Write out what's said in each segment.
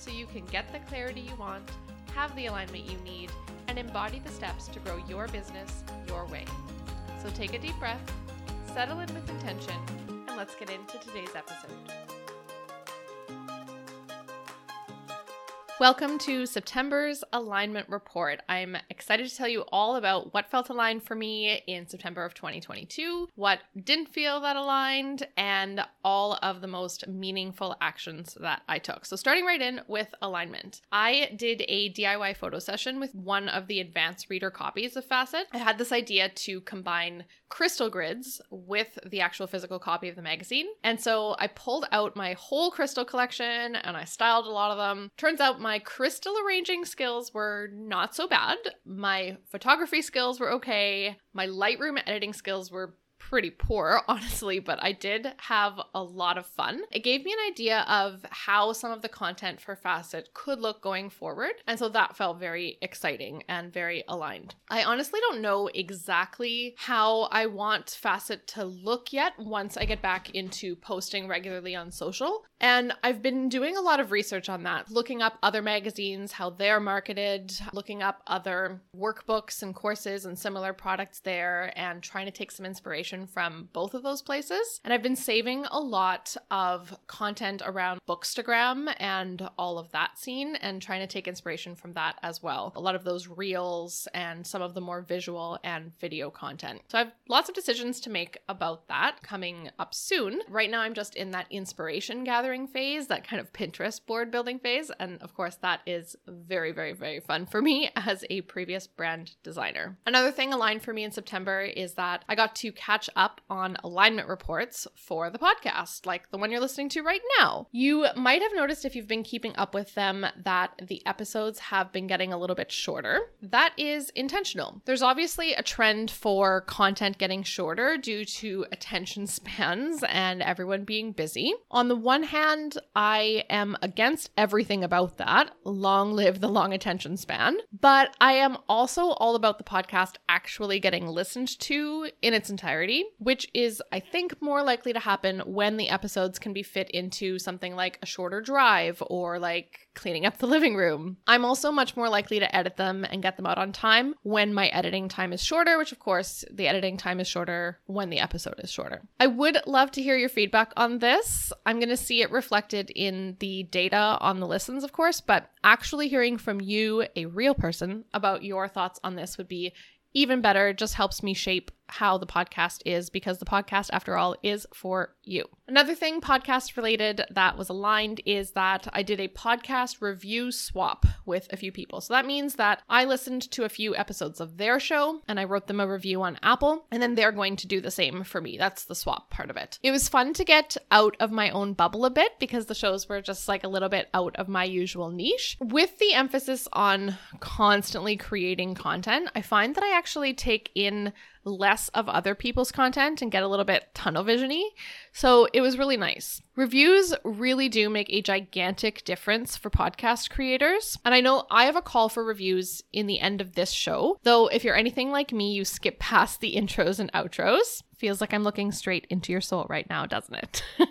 so you can get the clarity you want, have the alignment you need, and embody the steps to grow your business your way. So take a deep breath, settle in with intention, and let's get into today's episode. Welcome to September's alignment report. I'm excited to tell you all about what felt aligned for me in September of 2022, what didn't feel that aligned, and all of the most meaningful actions that I took. So, starting right in with alignment, I did a DIY photo session with one of the advanced reader copies of Facet. I had this idea to combine crystal grids with the actual physical copy of the magazine. And so I pulled out my whole crystal collection and I styled a lot of them. Turns out my my crystal arranging skills were not so bad. My photography skills were okay. My Lightroom editing skills were pretty poor, honestly, but I did have a lot of fun. It gave me an idea of how some of the content for Facet could look going forward. And so that felt very exciting and very aligned. I honestly don't know exactly how I want Facet to look yet once I get back into posting regularly on social. And I've been doing a lot of research on that, looking up other magazines, how they're marketed, looking up other workbooks and courses and similar products there, and trying to take some inspiration inspiration from both of those places. And I've been saving a lot of content around Bookstagram and all of that scene and trying to take inspiration from that as well. A lot of those reels and some of the more visual and video content. So I have lots of decisions to make about that coming up soon. Right now, I'm just in that inspiration gathering phase, that kind of Pinterest board building phase. And of course, that is very, very, very fun for me as a previous brand designer. Another thing aligned for me in September is that I got to catch up on alignment reports for the podcast, like the one you're listening to right now. You might have noticed if you've been keeping up with them that the episodes have been getting a little bit shorter. That is intentional. There's obviously a trend for content getting shorter due to attention spans and everyone being busy. On the one hand, I am against everything about that. Long live the long attention span. But I am also all about the podcast actually getting listened to in its entirety which is, I think, more likely to happen when the episodes can be fit into something like a shorter drive or like cleaning up the living room. I'm also much more likely to edit them and get them out on time when my editing time is shorter, which of course the editing time is shorter when the episode is shorter. I would love to hear your feedback on this. I'm going to see it reflected in the data on the listens, of course, but actually hearing from you, a real person, about your thoughts on this would be even better. Just helps me shape how the podcast is because the podcast, after all, is for you. Another thing podcast related that was aligned is that I did a podcast review swap with a few people. So that means that I listened to a few episodes of their show and I wrote them a review on Apple, and then they're going to do the same for me. That's the swap part of it. It was fun to get out of my own bubble a bit because the shows were just like a little bit out of my usual niche. With the emphasis on constantly creating content, I find that I actually take in less of other people's content and get a little bit tunnel visiony. So it was really nice. Reviews really do make a gigantic difference for podcast creators. And I know I have a call for reviews in the end of this show, though if you're anything like me, you skip past the intros and outros. Feels like I'm looking straight into your soul right now, doesn't it?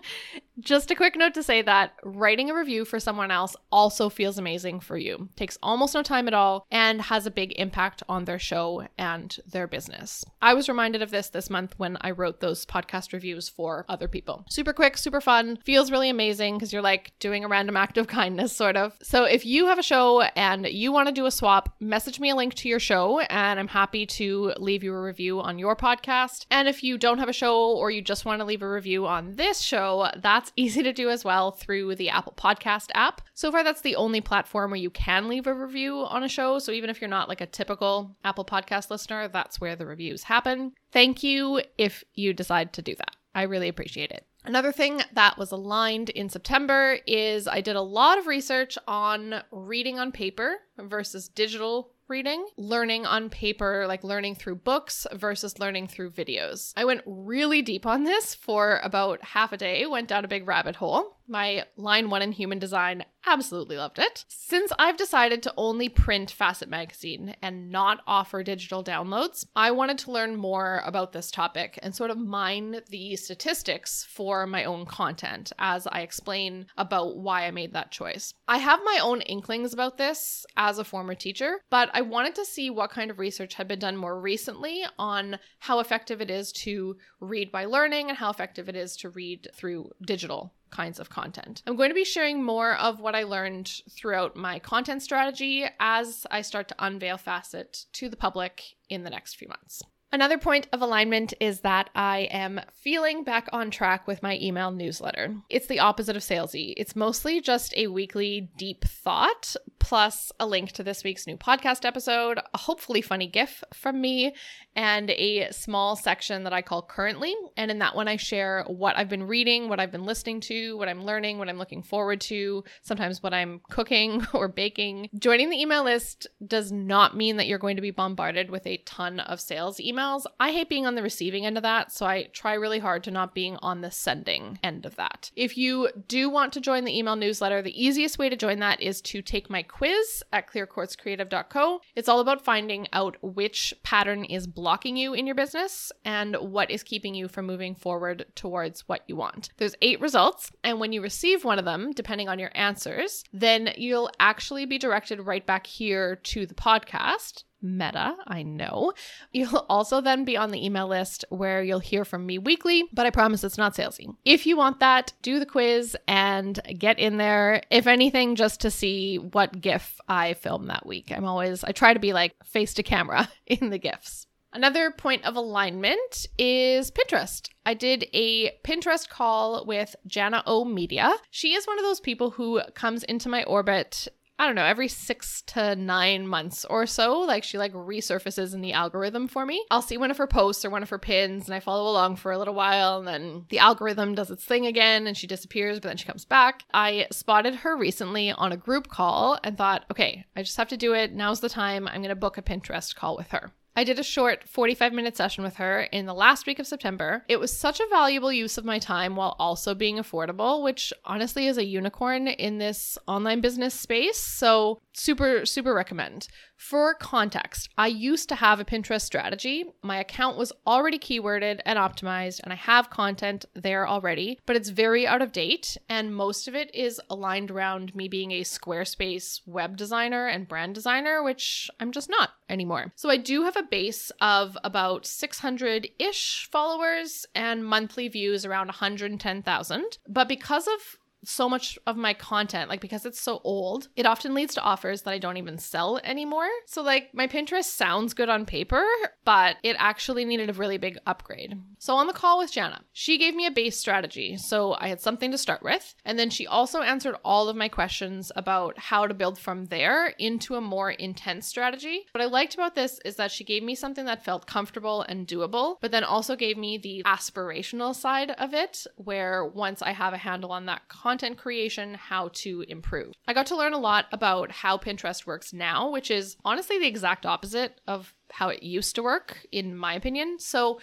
Just a quick note to say that writing a review for someone else also feels amazing for you. Takes almost no time at all and has a big impact on their show and their business. I was reminded of this this month when I wrote those podcast reviews for other people. Super quick, super fun, feels really amazing because you're like doing a random act of kindness, sort of. So if you have a show and you want to do a swap, message me a link to your show and I'm happy to leave you a review on your podcast. And if you don't have a show or you just want to leave a review on this show, that's easy to do as well through the Apple Podcast app. So far, that's the only platform where you can leave a review on a show. So even if you're not like a typical Apple Podcast listener, that's where the reviews happen. Thank you if you decide to do that. I really appreciate it. Another thing that was aligned in September is I did a lot of research on reading on paper versus digital reading, learning on paper, like learning through books versus learning through videos. I went really deep on this for about half a day, went down a big rabbit hole. My line one in human design absolutely loved it. Since I've decided to only print Facet Magazine and not offer digital downloads, I wanted to learn more about this topic and sort of mine the statistics for my own content as I explain about why I made that choice. I have my own inklings about this as a former teacher, but I wanted to see what kind of research had been done more recently on how effective it is to read by learning and how effective it is to read through digital kinds of content. I'm going to be sharing more of what I learned throughout my content strategy as I start to unveil Facet to the public in the next few months. Another point of alignment is that I am feeling back on track with my email newsletter. It's the opposite of salesy. It's mostly just a weekly deep thought plus a link to this week's new podcast episode, a hopefully funny gif from me, and a small section that I call currently. And in that one, I share what I've been reading, what I've been listening to, what I'm learning, what I'm looking forward to, sometimes what I'm cooking or baking. Joining the email list does not mean that you're going to be bombarded with a ton of sales emails. I hate being on the receiving end of that, so I try really hard to not being on the sending end of that. If you do want to join the email newsletter, the easiest way to join that is to take my quiz at clearquartzcreative.co. It's all about finding out which pattern is blocking you in your business and what is keeping you from moving forward towards what you want. There's eight results, and when you receive one of them, depending on your answers, then you'll actually be directed right back here to the podcast meta, I know. You'll also then be on the email list where you'll hear from me weekly, but I promise it's not salesy. If you want that, do the quiz and get in there. If anything, just to see what GIF I film that week. I'm always, I try to be like face to camera in the GIFs. Another point of alignment is Pinterest. I did a Pinterest call with Jana O Media. She is one of those people who comes into my orbit I don't know, every six to nine months or so, like she like resurfaces in the algorithm for me. I'll see one of her posts or one of her pins and I follow along for a little while and then the algorithm does its thing again and she disappears, but then she comes back. I spotted her recently on a group call and thought, okay, I just have to do it. Now's the time. I'm going to book a Pinterest call with her. I did a short 45 minute session with her in the last week of September. It was such a valuable use of my time while also being affordable, which honestly is a unicorn in this online business space. So, super, super recommend. For context, I used to have a Pinterest strategy. My account was already keyworded and optimized, and I have content there already, but it's very out of date. And most of it is aligned around me being a Squarespace web designer and brand designer, which I'm just not anymore. So I do have a base of about 600 ish followers and monthly views around 110,000. But because of so much of my content, like because it's so old, it often leads to offers that I don't even sell anymore. So, like, my Pinterest sounds good on paper, but it actually needed a really big upgrade. So, on the call with Jana, she gave me a base strategy. So, I had something to start with. And then she also answered all of my questions about how to build from there into a more intense strategy. What I liked about this is that she gave me something that felt comfortable and doable, but then also gave me the aspirational side of it, where once I have a handle on that content, content creation, how to improve. I got to learn a lot about how Pinterest works now, which is honestly the exact opposite of how it used to work, in my opinion. So,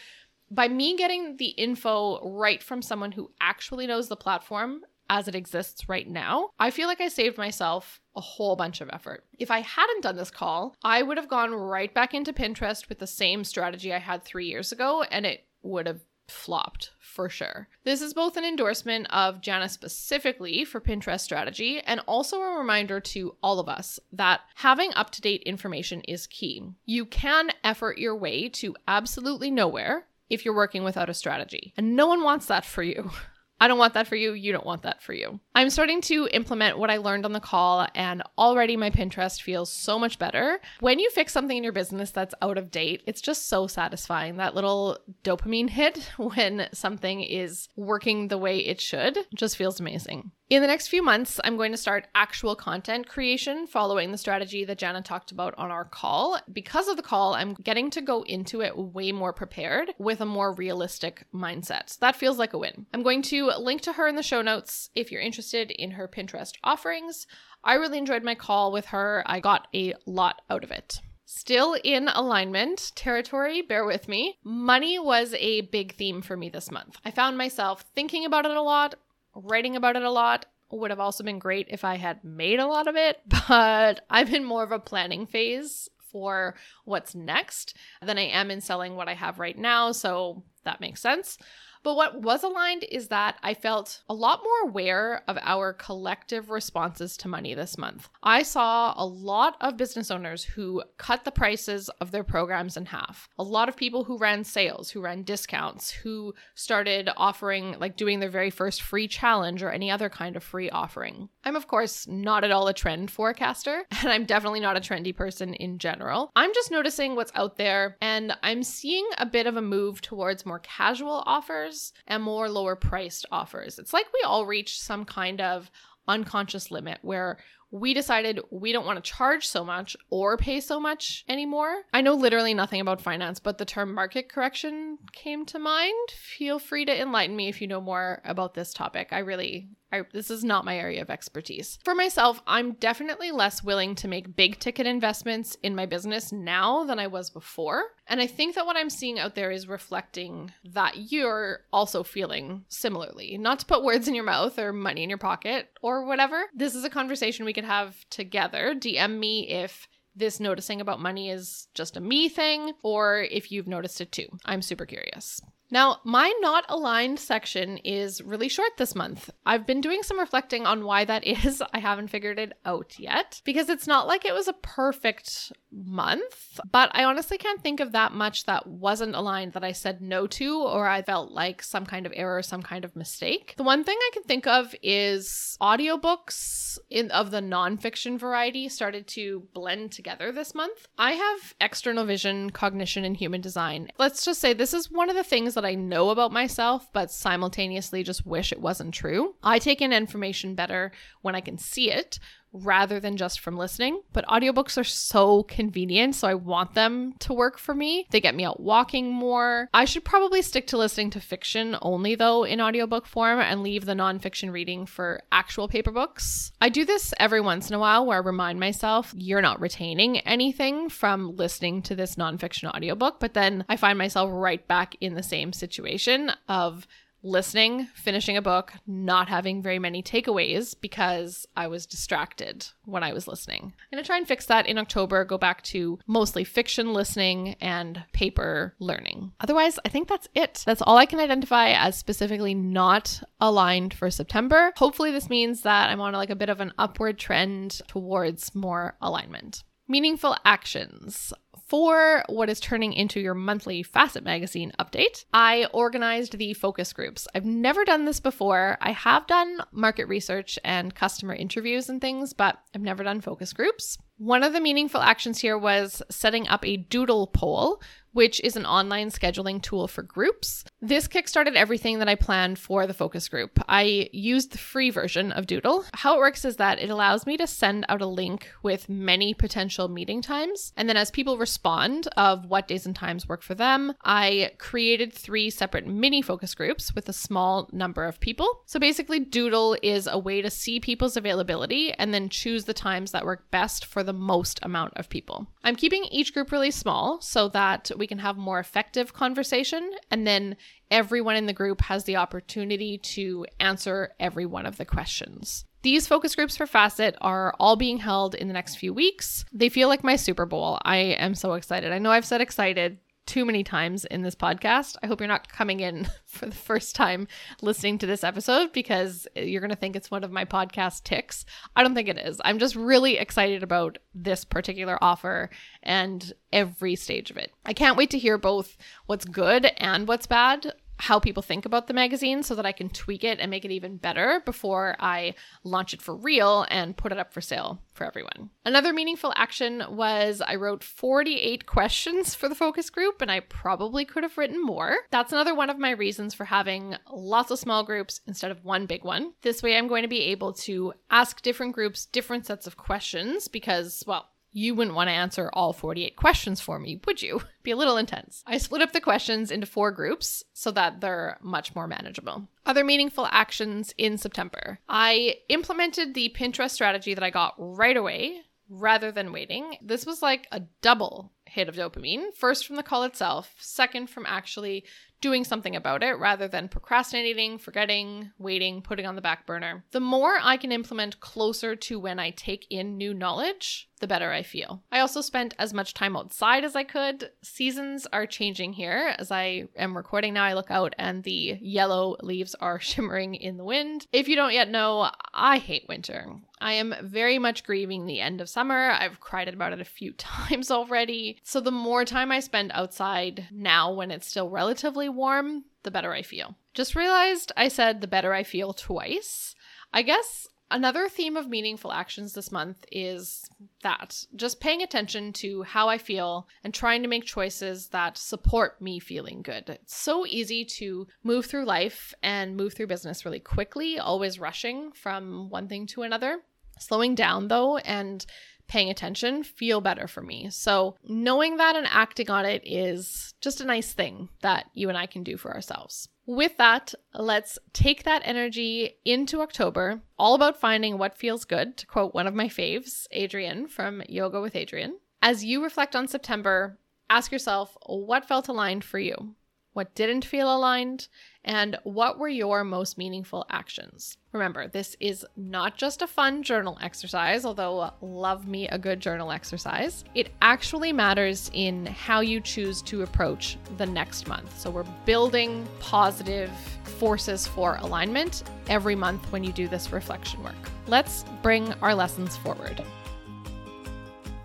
by me getting the info right from someone who actually knows the platform as it exists right now, I feel like I saved myself a whole bunch of effort. If I hadn't done this call, I would have gone right back into Pinterest with the same strategy I had three years ago, and it would have flopped for sure. This is both an endorsement of Jana specifically for Pinterest strategy and also a reminder to all of us that having up to date information is key. You can effort your way to absolutely nowhere if you're working without a strategy, and no one wants that for you. I don't want that for you. You don't want that for you. I'm starting to implement what I learned on the call, and already my Pinterest feels so much better. When you fix something in your business that's out of date, it's just so satisfying. That little dopamine hit when something is working the way it should just feels amazing. In the next few months, I'm going to start actual content creation following the strategy that Jana talked about on our call. Because of the call, I'm getting to go into it way more prepared with a more realistic mindset. That feels like a win. I'm going to link to her in the show notes if you're interested in her Pinterest offerings. I really enjoyed my call with her, I got a lot out of it. Still in alignment territory, bear with me. Money was a big theme for me this month. I found myself thinking about it a lot, writing about it a lot. Would have also been great if I had made a lot of it, but I'm in more of a planning phase for what's next than I am in selling what I have right now. So that makes sense. But what was aligned is that I felt a lot more aware of our collective responses to money this month. I saw a lot of business owners who cut the prices of their programs in half. A lot of people who ran sales, who ran discounts, who started offering, like doing their very first free challenge or any other kind of free offering. I'm, of course, not at all a trend forecaster, and I'm definitely not a trendy person in general. I'm just noticing what's out there, and I'm seeing a bit of a move towards more casual offers offers and more lower priced offers. It's like we all reach some kind of unconscious limit where we decided we don't want to charge so much or pay so much anymore. I know literally nothing about finance, but the term market correction came to mind. Feel free to enlighten me if you know more about this topic. I really I, this is not my area of expertise. For myself, I'm definitely less willing to make big ticket investments in my business now than I was before. And I think that what I'm seeing out there is reflecting that you're also feeling similarly. Not to put words in your mouth or money in your pocket or whatever. This is a conversation we could have together. DM me if this noticing about money is just a me thing or if you've noticed it too. I'm super curious. Now, my not aligned section is really short this month. I've been doing some reflecting on why that is. I haven't figured it out yet because it's not like it was a perfect month, but I honestly can't think of that much that wasn't aligned that I said no to or I felt like some kind of error, some kind of mistake. The one thing I can think of is audiobooks in of the nonfiction variety started to blend together this month. I have external vision, cognition, and human design. Let's just say this is one of the things that I know about myself, but simultaneously just wish it wasn't true. I take in information better when I can see it rather than just from listening. But audiobooks are so convenient, so I want them to work for me. They get me out walking more. I should probably stick to listening to fiction only, though, in audiobook form and leave the nonfiction reading for actual paper books. I do this every once in a while where I remind myself you're not retaining anything from listening to this nonfiction audiobook, but then I find myself right back in the same situation of listening, finishing a book, not having very many takeaways because I was distracted when I was listening. I'm going to try and fix that in October, go back to mostly fiction listening and paper learning. Otherwise, I think that's it. That's all I can identify as specifically not aligned for September. Hopefully this means that I'm on like a bit of an upward trend towards more alignment. Meaningful actions for what is turning into your monthly Facet magazine update, I organized the focus groups. I've never done this before. I have done market research and customer interviews and things, but I've never done focus groups. One of the meaningful actions here was setting up a doodle poll, which is an online scheduling tool for groups. This kickstarted everything that I planned for the focus group. I used the free version of Doodle. How it works is that it allows me to send out a link with many potential meeting times. And then as people respond of what days and times work for them, I created three separate mini focus groups with a small number of people. So basically, Doodle is a way to see people's availability and then choose the times that work best for the most amount of people. I'm keeping each group really small so that we can have more effective conversation and then everyone in the group has the opportunity to answer every one of the questions. These focus groups for Facet are all being held in the next few weeks. They feel like my Super Bowl. I am so excited. I know I've said excited too many times in this podcast. I hope you're not coming in for the first time listening to this episode because you're going to think it's one of my podcast ticks. I don't think it is. I'm just really excited about this particular offer and every stage of it. I can't wait to hear both what's good and what's bad how people think about the magazine so that I can tweak it and make it even better before I launch it for real and put it up for sale for everyone. Another meaningful action was I wrote 48 questions for the focus group, and I probably could have written more. That's another one of my reasons for having lots of small groups instead of one big one. This way, I'm going to be able to ask different groups different sets of questions because, well, you wouldn't want to answer all 48 questions for me, would you? Be a little intense. I split up the questions into four groups so that they're much more manageable. Other meaningful actions in September. I implemented the Pinterest strategy that I got right away rather than waiting. This was like a double hit of dopamine. First from the call itself, second from actually doing something about it rather than procrastinating, forgetting, waiting, putting on the back burner. The more I can implement closer to when I take in new knowledge, the better I feel. I also spent as much time outside as I could. Seasons are changing here. As I am recording now, I look out and the yellow leaves are shimmering in the wind. If you don't yet know, I hate winter. I am very much grieving the end of summer. I've cried about it a few times already. So the more time I spend outside now when it's still relatively warm, the better I feel. Just realized I said the better I feel twice. I guess Another theme of meaningful actions this month is that just paying attention to how I feel and trying to make choices that support me feeling good. It's so easy to move through life and move through business really quickly, always rushing from one thing to another. Slowing down though and paying attention feel better for me. So, knowing that and acting on it is just a nice thing that you and I can do for ourselves. With that, let's take that energy into October, all about finding what feels good, to quote one of my faves, Adriene from Yoga with Adriene. As you reflect on September, ask yourself what felt aligned for you, what didn't feel aligned, and what were your most meaningful actions? Remember, this is not just a fun journal exercise, although uh, love me a good journal exercise. It actually matters in how you choose to approach the next month. So we're building positive forces for alignment every month when you do this reflection work. Let's bring our lessons forward.